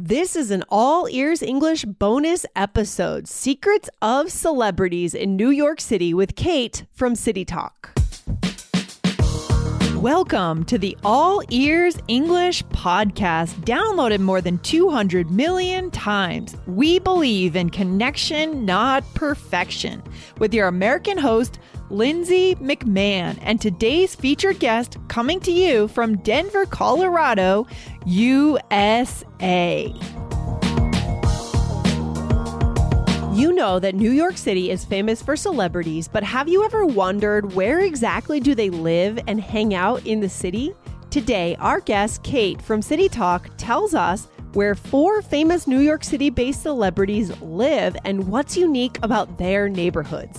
This is an all ears English bonus episode Secrets of Celebrities in New York City with Kate from City Talk. Welcome to the All Ears English podcast, downloaded more than 200 million times. We believe in connection, not perfection, with your American host, Lindsay McMahon, and today's featured guest coming to you from Denver, Colorado, USA. You know that New York City is famous for celebrities, but have you ever wondered where exactly do they live and hang out in the city? Today, our guest Kate from City Talk tells us where four famous New York City based celebrities live and what's unique about their neighborhoods.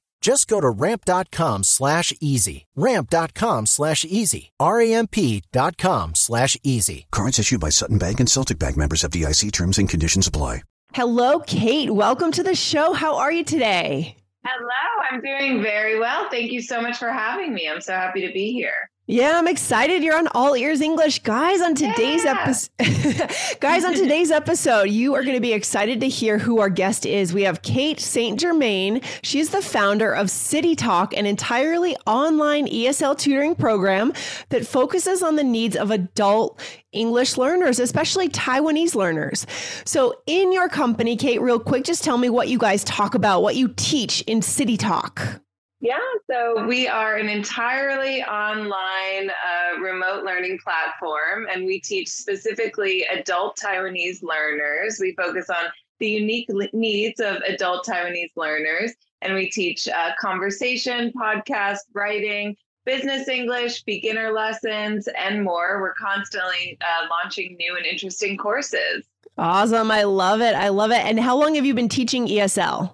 Just go to ramp.com slash easy. Ramp.com slash easy. R-A-M-P dot com slash easy. Cards issued by Sutton Bank and Celtic Bank members FDIC terms and conditions apply. Hello, Kate. Welcome to the show. How are you today? Hello, I'm doing very well. Thank you so much for having me. I'm so happy to be here. Yeah, I'm excited. You're on All Ears English, guys. On today's Yeah. episode, guys, on today's episode, you are going to be excited to hear who our guest is. We have Kate Saint Germain. She's the founder of City Talk, an entirely online ESL tutoring program that focuses on the needs of adult English learners, especially Taiwanese learners. So, in your company, Kate, real quick, just tell me what you guys talk about, what you teach in City Talk. Yeah, so we are an entirely online uh, remote learning platform, and we teach specifically adult Taiwanese learners. We focus on the unique needs of adult Taiwanese learners, and we teach uh, conversation, podcast, writing, business English, beginner lessons, and more. We're constantly uh, launching new and interesting courses. Awesome. I love it. I love it. And how long have you been teaching ESL?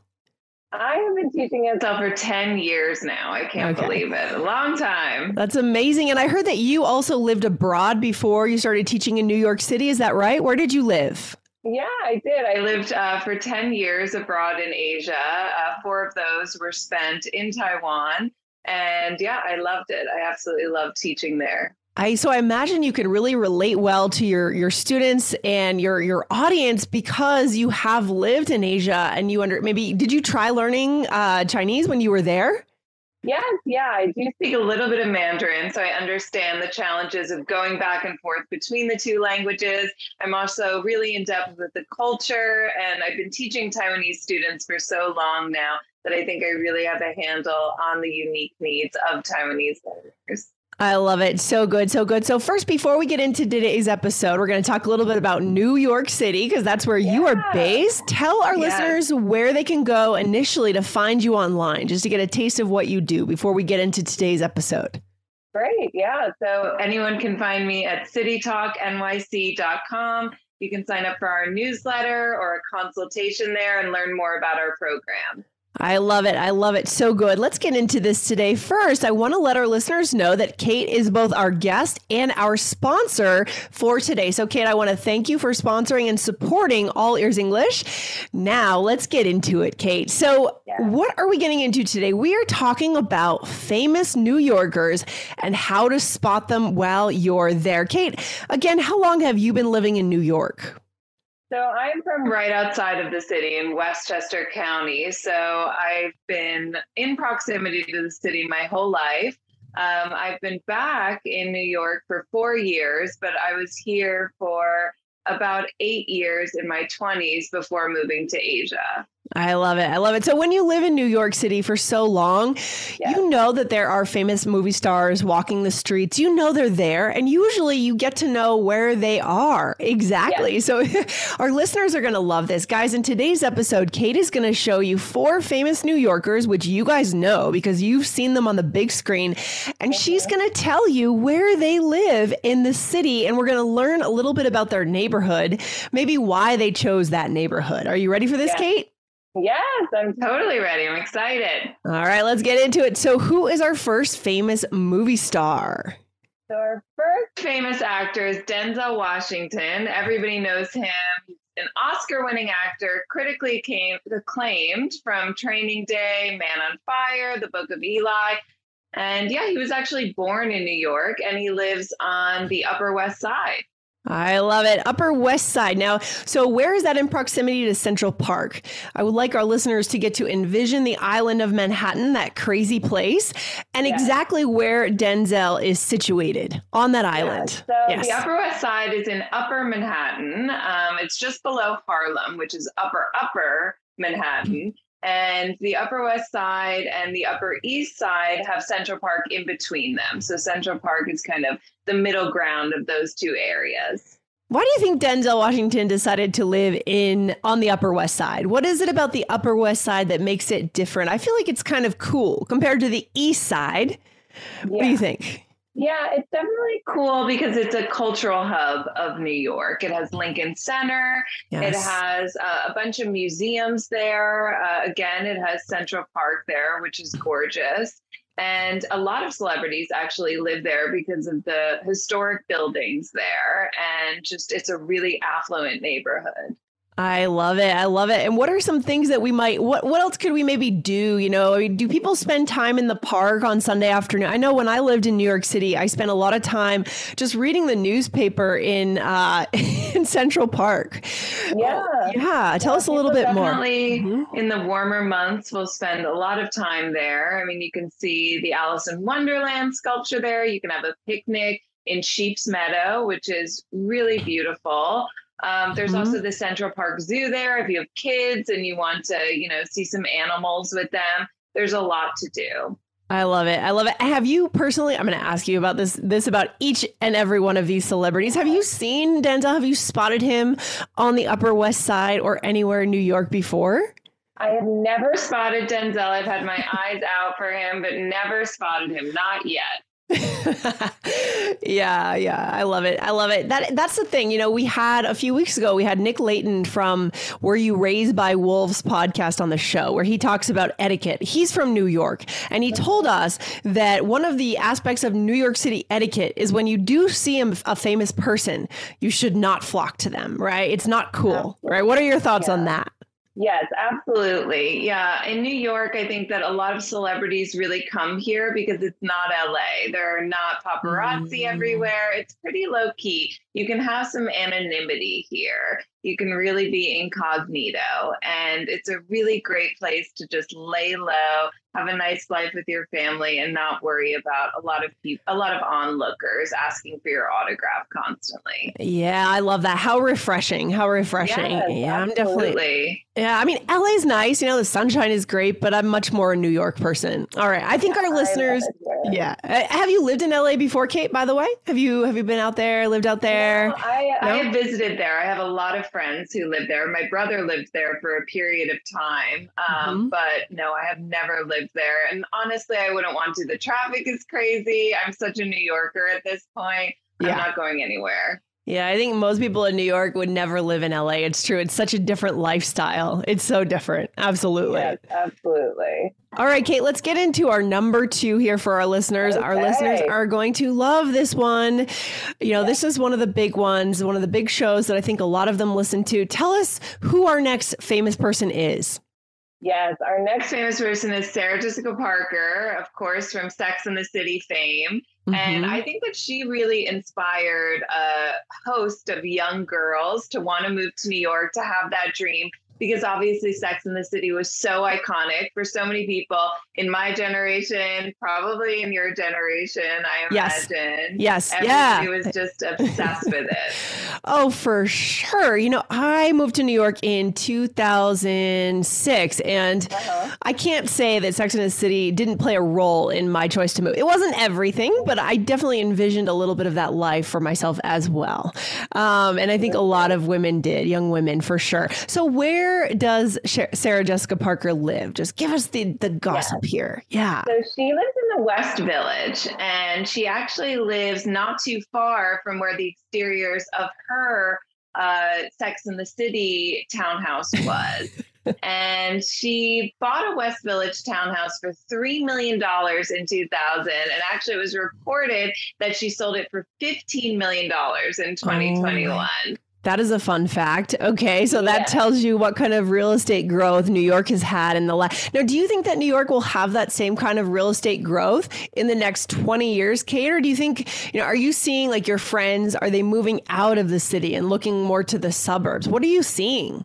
I have been teaching ESL for 10 years now. I can't Okay. believe it. A long time. That's amazing. And I heard that you also lived abroad before you started teaching in New York City. Is that right? Where did you live? Yeah, I did. I lived uh, for 10 years abroad in Asia. Uh, four of those were spent in Taiwan. And yeah, I loved it. I absolutely loved teaching there. I so I imagine you can really relate well to your your students and your your audience because you have lived in Asia and you under maybe did you try learning uh, Chinese when you were there? Yes, yeah, I do speak a little bit of Mandarin, so I understand the challenges of going back and forth between the two languages. I'm also really in depth with the culture, and I've been teaching Taiwanese students for so long now that I think I really have a handle on the unique needs of Taiwanese learners. I love it. So good. So good. So, first, before we get into today's episode, we're going to talk a little bit about New York City because that's where you are based. Tell our Yes. listeners where they can go initially to find you online, just to get a taste of what you do before we get into today's episode. Great. Yeah. So anyone can find me at citytalknyc.com. You can sign up for our newsletter or a consultation there and learn more about our program. I love it. I love it. So good. Let's get into this today. First, I want to let our listeners know that Kate is both our guest and our sponsor for today. So, Kate, I want to thank you for sponsoring and supporting All Ears English. Now, let's get into it, Kate. So, Yeah. what are we getting into today? We are talking about famous New Yorkers and how to spot them while you're there. Kate, again, how long have you been living in New York? So I'm from right outside of the city in Westchester County. So I've been in proximity to the city my whole life. Um, I've been back in New York for four years, but I was here for about eight years in my 20s before moving to Asia. I love it. I love it. So when you live in New York City for so long, yeah. you know that there are famous movie stars walking the streets. You know they're there, and usually you get to know where they are. Exactly. Yeah. So our listeners are going to love this. Guys, in today's episode, Kate is going to show you four famous New Yorkers which you guys know because you've seen them on the big screen, and she's going to tell you where they live in the city and we're going to learn a little bit about their neighborhood, maybe why they chose that neighborhood. Are you ready for this, yeah. Kate? Yes, I'm totally ready. I'm excited. All right, let's get into it. So, who is our first famous movie star? So, our first famous actor is Denzel Washington. Everybody knows him. He's an Oscar winning actor, critically came, acclaimed from Training Day, Man on Fire, The Book of Eli. And yeah, he was actually born in New York and he lives on the Upper West Side. I love it. Upper West Side. Now, so where is that in proximity to Central Park? I would like our listeners to get to envision the island of Manhattan, that crazy place, and yeah. exactly where Denzel is situated on that island. Yeah. So yes. the Upper West Side is in Upper Manhattan. Um, it's just below Harlem, which is Upper Upper Manhattan. And the Upper West Side and the Upper East Side have Central Park in between them. So Central Park is kind of the middle ground of those two areas. Why do you think Denzel Washington decided to live in on the Upper West Side? What is it about the Upper West Side that makes it different? I feel like it's kind of cool compared to the East Side. Yeah. What do you think? Yeah, it's definitely cool because it's a cultural hub of New York. It has Lincoln Center. Yes. It has uh, a bunch of museums there. Uh, again, it has Central Park there, which is gorgeous. And a lot of celebrities actually live there because of the historic buildings there. And just, it's a really affluent neighborhood. I love it. I love it. And what are some things that we might what what else could we maybe do, you know? Do people spend time in the park on Sunday afternoon? I know when I lived in New York City, I spent a lot of time just reading the newspaper in uh in Central Park. Yeah. Yeah, tell yeah, us a little bit more. Mm-hmm. In the warmer months, we'll spend a lot of time there. I mean, you can see the Alice in Wonderland sculpture there. You can have a picnic in Sheep's Meadow, which is really beautiful. Um, there's mm-hmm. also the Central Park Zoo there. If you have kids and you want to, you know, see some animals with them, there's a lot to do. I love it. I love it. Have you personally? I'm going to ask you about this. This about each and every one of these celebrities. Have you seen Denzel? Have you spotted him on the Upper West Side or anywhere in New York before? I have never spotted Denzel. I've had my eyes out for him, but never spotted him. Not yet. yeah, yeah, I love it. I love it. That that's the thing. You know, we had a few weeks ago, we had Nick Leighton from Were You Raised by Wolves podcast on the show where he talks about etiquette. He's from New York, and he told us that one of the aspects of New York City etiquette is when you do see a, a famous person, you should not flock to them, right? It's not cool, right? What are your thoughts yeah. on that? Yes, absolutely. Yeah. In New York, I think that a lot of celebrities really come here because it's not LA. There are not paparazzi mm. everywhere. It's pretty low key. You can have some anonymity here. You can really be incognito. And it's a really great place to just lay low, have a nice life with your family and not worry about a lot of people a lot of onlookers asking for your autograph constantly. Yeah i love that. How refreshing. How refreshing. Yes, yeah i'm definitely yeah i mean la's nice. You know the sunshine is great but i'm much more a new york person. All right. I think yeah, our listeners yeah. Have you lived in la before kate by the way? Have you have you been out there lived out there no, I, no? I have visited there i have a lot of friends who live there my brother lived there for a period of time um, mm-hmm. but no i have never lived there. And honestly, I wouldn't want to. The traffic is crazy. I'm such a New Yorker at this point. Yeah. I'm not going anywhere. Yeah, I think most people in New York would never live in LA. It's true. It's such a different lifestyle. It's so different. Absolutely. Yes, absolutely. All right, Kate, let's get into our number two here for our listeners. Okay. Our listeners are going to love this one. You know, this is one of the big ones, one of the big shows that I think a lot of them listen to. Tell us who our next famous person is. Yes, our next famous person is Sarah Jessica Parker, of course, from Sex and the City fame. Mm-hmm. And I think that she really inspired a host of young girls to want to move to New York, to have that dream, because obviously Sex in the City was so iconic for so many people in my generation, probably in your generation, I imagine. Yes. yes. Everybody yeah. was just obsessed with it. Oh, for sure. You know, I moved to New York in 2006, and uh-huh. I can't say that Sex in the City didn't play a role in my choice to move. It wasn't everything, but I definitely envisioned a little bit of that life for myself as well. Um, and I think a lot of women did, young women for sure. So, where does Sarah Jessica Parker live? Just give us the, the gossip yeah. here. Yeah. So, she lives in the West Village, and she actually lives not too far from where the exteriors of her uh, Sex in the City townhouse was. and she bought a West Village townhouse for $3 million in 2000. And actually, it was reported that she sold it for $15 million in 2021. Oh. That is a fun fact. Okay, so that yeah. tells you what kind of real estate growth New York has had in the last. Now, do you think that New York will have that same kind of real estate growth in the next 20 years, Kate? Or do you think, you know, are you seeing like your friends, are they moving out of the city and looking more to the suburbs? What are you seeing?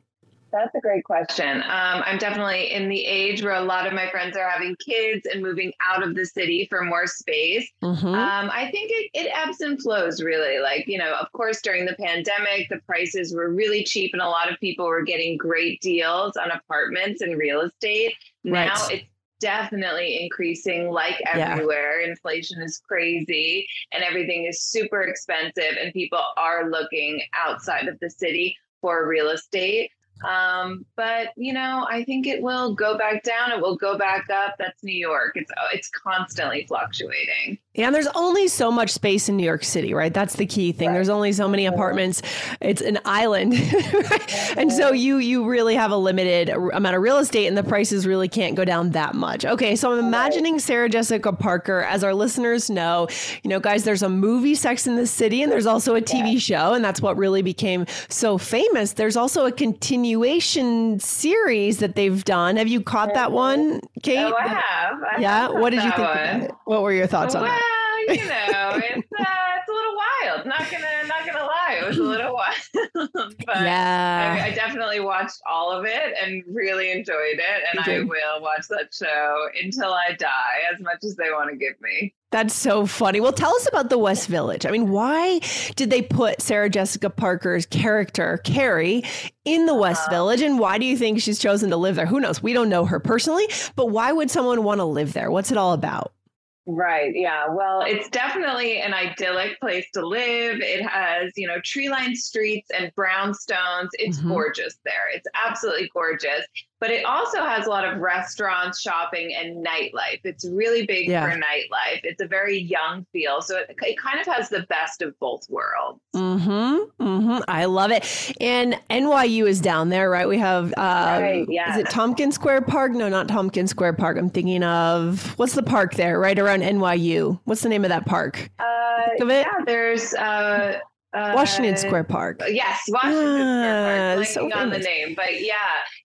That's a great question. Um, I'm definitely in the age where a lot of my friends are having kids and moving out of the city for more space. Mm-hmm. Um, I think it, it ebbs and flows, really. Like, you know, of course, during the pandemic, the prices were really cheap and a lot of people were getting great deals on apartments and real estate. Right. Now it's definitely increasing like everywhere. Yeah. Inflation is crazy and everything is super expensive, and people are looking outside of the city for real estate. Um, but you know, I think it will go back down. It will go back up. That's New York. It's it's constantly fluctuating. Yeah, and there's only so much space in New York City, right? That's the key thing. Right. There's only so many apartments. It's an island. and so you you really have a limited amount of real estate and the prices really can't go down that much. Okay, so I'm imagining Sarah Jessica Parker as our listeners know, you know, guys, there's a movie Sex in the City and there's also a TV yeah. show and that's what really became so famous. There's also a continuation series that they've done. Have you caught that one, Kate? Oh, I have. I yeah, have what did you think? What were your thoughts on it? You know, it's uh, it's a little wild. Not gonna not gonna lie, it was a little wild. but yeah, I, I, definitely watched all of it and really enjoyed it. And I will watch that show until I die, as much as they want to give me. That's so funny. Well, tell us about the West Village. I mean, why did they put Sarah Jessica Parker's character, Carrie, in the West uh, Village? And why do you think she's chosen to live there? Who knows? We don't know her personally, but why would someone want to live there? What's it all about? Right. Yeah. Well, it's definitely an idyllic place to live. It has, you know, tree lined streets and brownstones. It's mm-hmm. gorgeous there. It's absolutely gorgeous but it also has a lot of restaurants, shopping, and nightlife. It's really big yeah. for nightlife. It's a very young feel, so it, it kind of has the best of both worlds. Mm-hmm. Mm-hmm. I love it. And NYU is down there, right? We have, uh, right, yeah. is it Tompkins Square Park? No, not Tompkins Square Park. I'm thinking of what's the park there, right around NYU? What's the name of that park? Uh, yeah, there's. Uh, uh, Washington Square Park. Yes, Washington Square Park. So on the name, but yeah,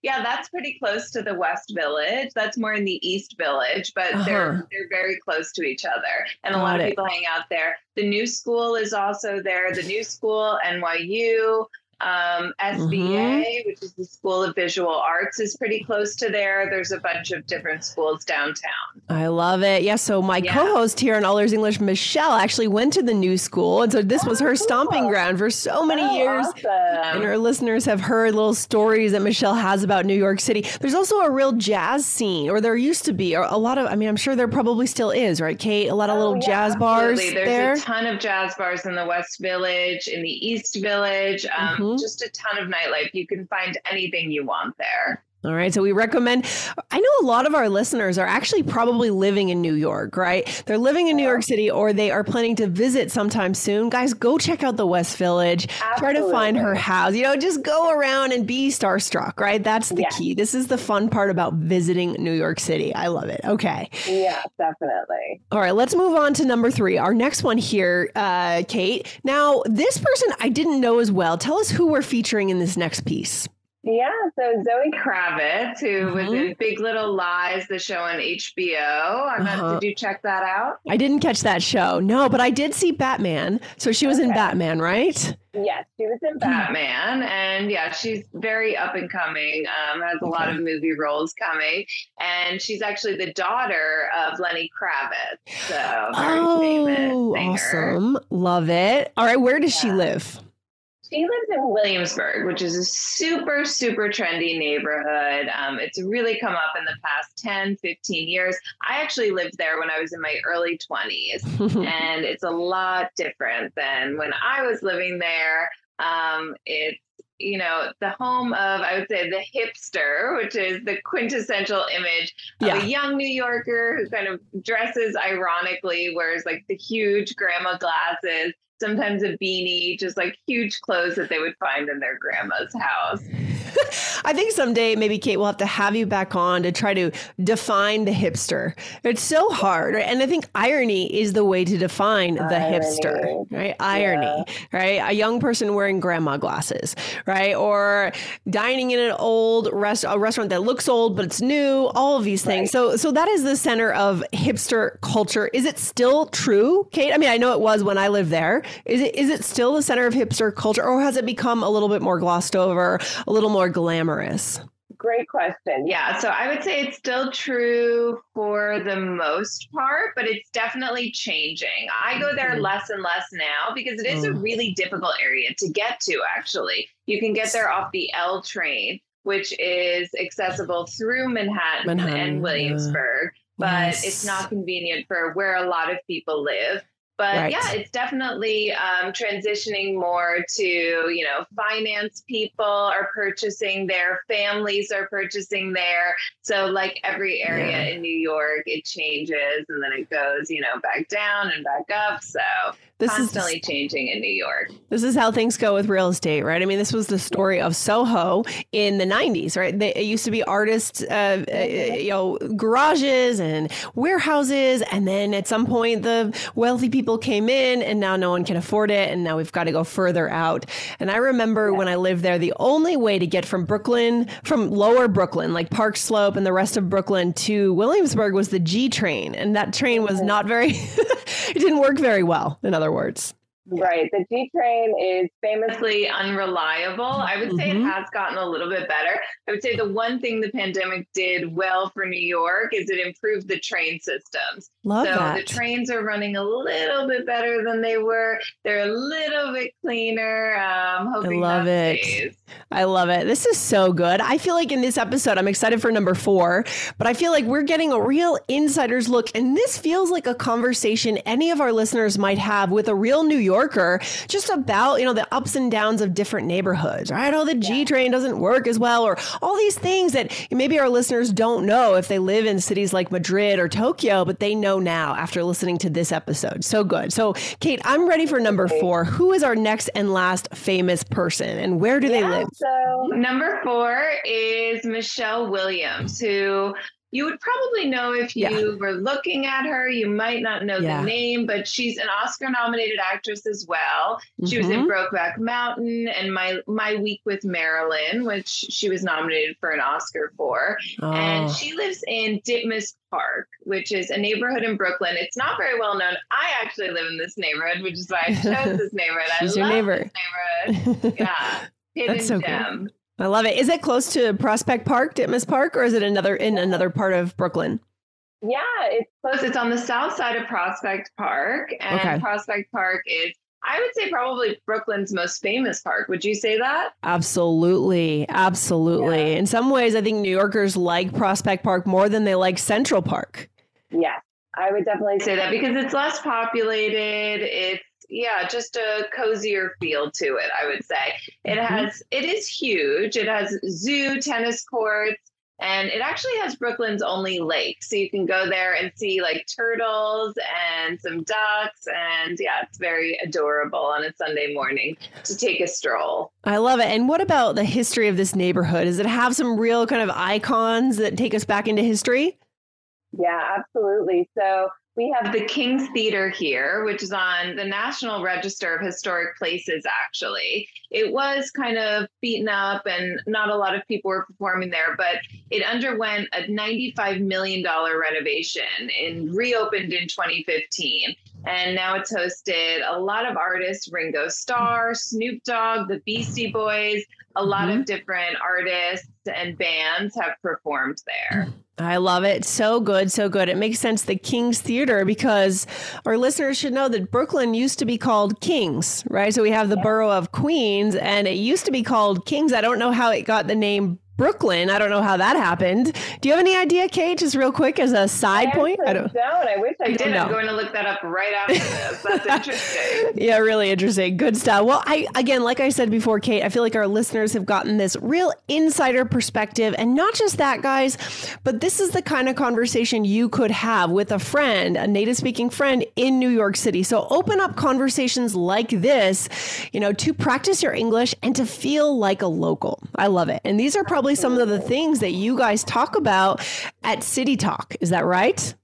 yeah, that's pretty close to the West Village. That's more in the East Village, but uh-huh. they're they're very close to each other, and Got a lot it. of people hang out there. The new school is also there. The new school, NYU um, SVA, mm-hmm. which is the School of Visual Arts, is pretty close to there. There's a bunch of different schools downtown. I love it. Yeah. So my yeah. co-host here on All Ears English, Michelle, actually went to the new school, and so this oh, was her cool. stomping ground for so many oh, years. Awesome. And our listeners have heard little stories that Michelle has about New York City. There's also a real jazz scene, or there used to be, or a lot of. I mean, I'm sure there probably still is, right, Kate? A lot of oh, little yeah, jazz bars. Absolutely. There's there. a ton of jazz bars in the West Village, in the East Village. Um, mm-hmm mm-hmm. just a ton of nightlife. You can find anything you want there. All right. So we recommend, I know a lot of our listeners are actually probably living in New York, right? They're living in New York City or they are planning to visit sometime soon. Guys, go check out the West Village. Absolutely. Try to find her house. You know, just go around and be starstruck, right? That's the key. This is the fun part about visiting New York City. I love it. Okay. Yeah, definitely. All right. Let's move on to number three. Our next one here, uh, Kate. Now, this person I didn't know as well. Tell us who we're featuring in this next piece. Yeah, so Zoe Kravitz, who mm-hmm. was in Big Little Lies, the show on HBO. I'm uh-huh. not, did you check that out? I didn't catch that show. No, but I did see Batman. So she was okay. in Batman, right? Yes, she was in Batman, and yeah, she's very up and coming. Um, has a okay. lot of movie roles coming, and she's actually the daughter of Lenny Kravitz. So very oh, awesome! Love it. All right, where does yeah. she live? She lives in Williamsburg, which is a super, super trendy neighborhood. Um, it's really come up in the past 10, 15 years. I actually lived there when I was in my early 20s, and it's a lot different than when I was living there. Um, it's you know, the home of, I would say, the hipster, which is the quintessential image of yeah. a young New Yorker who kind of dresses ironically, wears like the huge grandma glasses, sometimes a beanie, just like huge clothes that they would find in their grandma's house. I think someday maybe Kate will have to have you back on to try to define the hipster. It's so hard, right? and I think irony is the way to define the irony. hipster, right? Irony, yeah. right? A young person wearing grandma glasses, right? Or dining in an old rest a restaurant that looks old but it's new. All of these things. Right. So, so that is the center of hipster culture. Is it still true, Kate? I mean, I know it was when I lived there. Is it is it still the center of hipster culture, or has it become a little bit more glossed over, a little more glamorous? Great question. Yeah, so I would say it's still true for the most part, but it's definitely changing. I go there mm-hmm. less and less now because it is mm. a really difficult area to get to, actually. You can get there off the L train, which is accessible through Manhattan, Manhattan and Williamsburg, but yes. it's not convenient for where a lot of people live. But right. yeah, it's definitely um, transitioning more to, you know, finance people are purchasing there, families are purchasing there. So, like every area yeah. in New York, it changes and then it goes, you know, back down and back up. So, this constantly is changing in New York. This is how things go with real estate, right? I mean, this was the story of Soho in the '90s, right? They, it used to be artists, uh, uh, you know, garages and warehouses, and then at some point the wealthy people came in, and now no one can afford it, and now we've got to go further out. And I remember yeah. when I lived there, the only way to get from Brooklyn, from Lower Brooklyn, like Park Slope and the rest of Brooklyn, to Williamsburg was the G train, and that train was not very, it didn't work very well. In other other words. Right. The G train is famously unreliable. I would say mm-hmm. it has gotten a little bit better. I would say the one thing the pandemic did well for New York is it improved the train systems. Love so that. the trains are running a little bit better than they were. They're a little bit cleaner. Um, I love it. Stays. I love it. This is so good. I feel like in this episode, I'm excited for number four, but I feel like we're getting a real insider's look. And this feels like a conversation any of our listeners might have with a real New York Yorker just about, you know, the ups and downs of different neighborhoods, right? Oh, the G train doesn't work as well, or all these things that maybe our listeners don't know if they live in cities like Madrid or Tokyo, but they know now after listening to this episode. So good. So, Kate, I'm ready for number four. Who is our next and last famous person and where do yeah, they live? So, number four is Michelle Williams, who you would probably know if you yeah. were looking at her. You might not know yeah. the name, but she's an Oscar nominated actress as well. She mm-hmm. was in mm-hmm. Brokeback Mountain and My My Week with Marilyn, which she was nominated for an Oscar for. Oh. And she lives in Ditmas Park, which is a neighborhood in Brooklyn. It's not very well known. I actually live in this neighborhood, which is why I chose this neighborhood. She's I your neighbor. neighborhood. Yeah. Hidden That's so gem. Cool. I love it. Is it close to Prospect Park, Ditmas Park, or is it another in another part of Brooklyn? Yeah, it's close. It's on the south side of Prospect Park, and okay. Prospect Park is I would say probably Brooklyn's most famous park. Would you say that? Absolutely. Absolutely. Yeah. In some ways, I think New Yorkers like Prospect Park more than they like Central Park. Yes, I would definitely say that because it's less populated. It's yeah, just a cozier feel to it, I would say. It mm-hmm. has it is huge. It has zoo, tennis courts, and it actually has Brooklyn's only lake. So you can go there and see like turtles and some ducks and yeah, it's very adorable on a Sunday morning to take a stroll. I love it. And what about the history of this neighborhood? Does it have some real kind of icons that take us back into history? Yeah, absolutely. So We have the King's Theater here, which is on the National Register of Historic Places, actually. It was kind of beaten up and not a lot of people were performing there, but it underwent a $95 million renovation and reopened in 2015. And now it's hosted a lot of artists Ringo Starr, Snoop Dogg, the Beastie Boys, a lot mm-hmm. of different artists and bands have performed there. I love it. So good, so good. It makes sense the King's Theater because our listeners should know that Brooklyn used to be called Kings, right? So we have the yeah. borough of Queens and it used to be called Kings. I don't know how it got the name Brooklyn. I don't know how that happened. Do you have any idea, Kate? Just real quick as a side I point. I don't. don't. I wish I, I did. I'm going to look that up right after this. That's interesting. yeah, really interesting. Good stuff. Well, I again, like I said before, Kate, I feel like our listeners have gotten this real insider perspective, and not just that, guys, but this is the kind of conversation you could have with a friend, a native-speaking friend in New York City. So open up conversations like this, you know, to practice your English and to feel like a local. I love it. And these are probably probably some of the things that you guys talk about at City Talk. Is that right?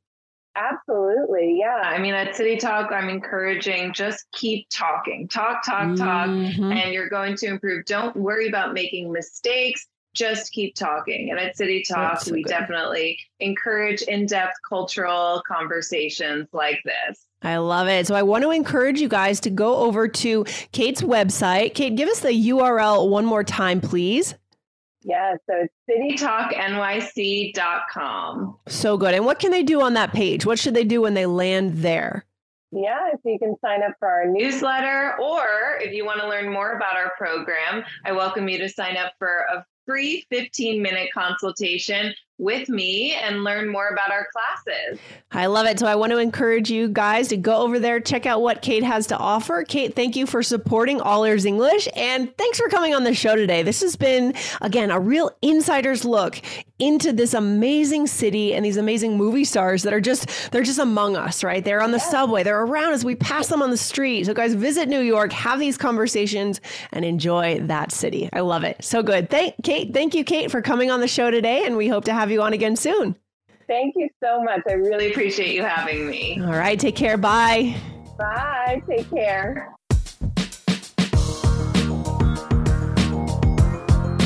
Absolutely. Yeah. I mean, at City Talk, I'm encouraging just keep talking, talk, talk, talk, mm-hmm. and you're going to improve. Don't worry about making mistakes. Just keep talking. And at City Talk, so we good. definitely encourage in depth cultural conversations like this. I love it. So I want to encourage you guys to go over to Kate's website. Kate, give us the URL one more time, please. Yeah, so it's citytalknyc.com. So good. And what can they do on that page? What should they do when they land there? Yeah, so you can sign up for our newsletter, or if you want to learn more about our program, I welcome you to sign up for a free 15 minute consultation with me and learn more about our classes. I love it. So I want to encourage you guys to go over there, check out what Kate has to offer. Kate, thank you for supporting All Ears English and thanks for coming on the show today. This has been again a real insider's look into this amazing city and these amazing movie stars that are just they're just among us, right? They're on the yeah. subway, they're around as We pass them on the street. So guys, visit New York, have these conversations and enjoy that city. I love it. So good. Thank Kate, thank you Kate for coming on the show today and we hope to have you on again soon. Thank you so much. I really appreciate you having me. All right, take care. Bye. Bye. Take care.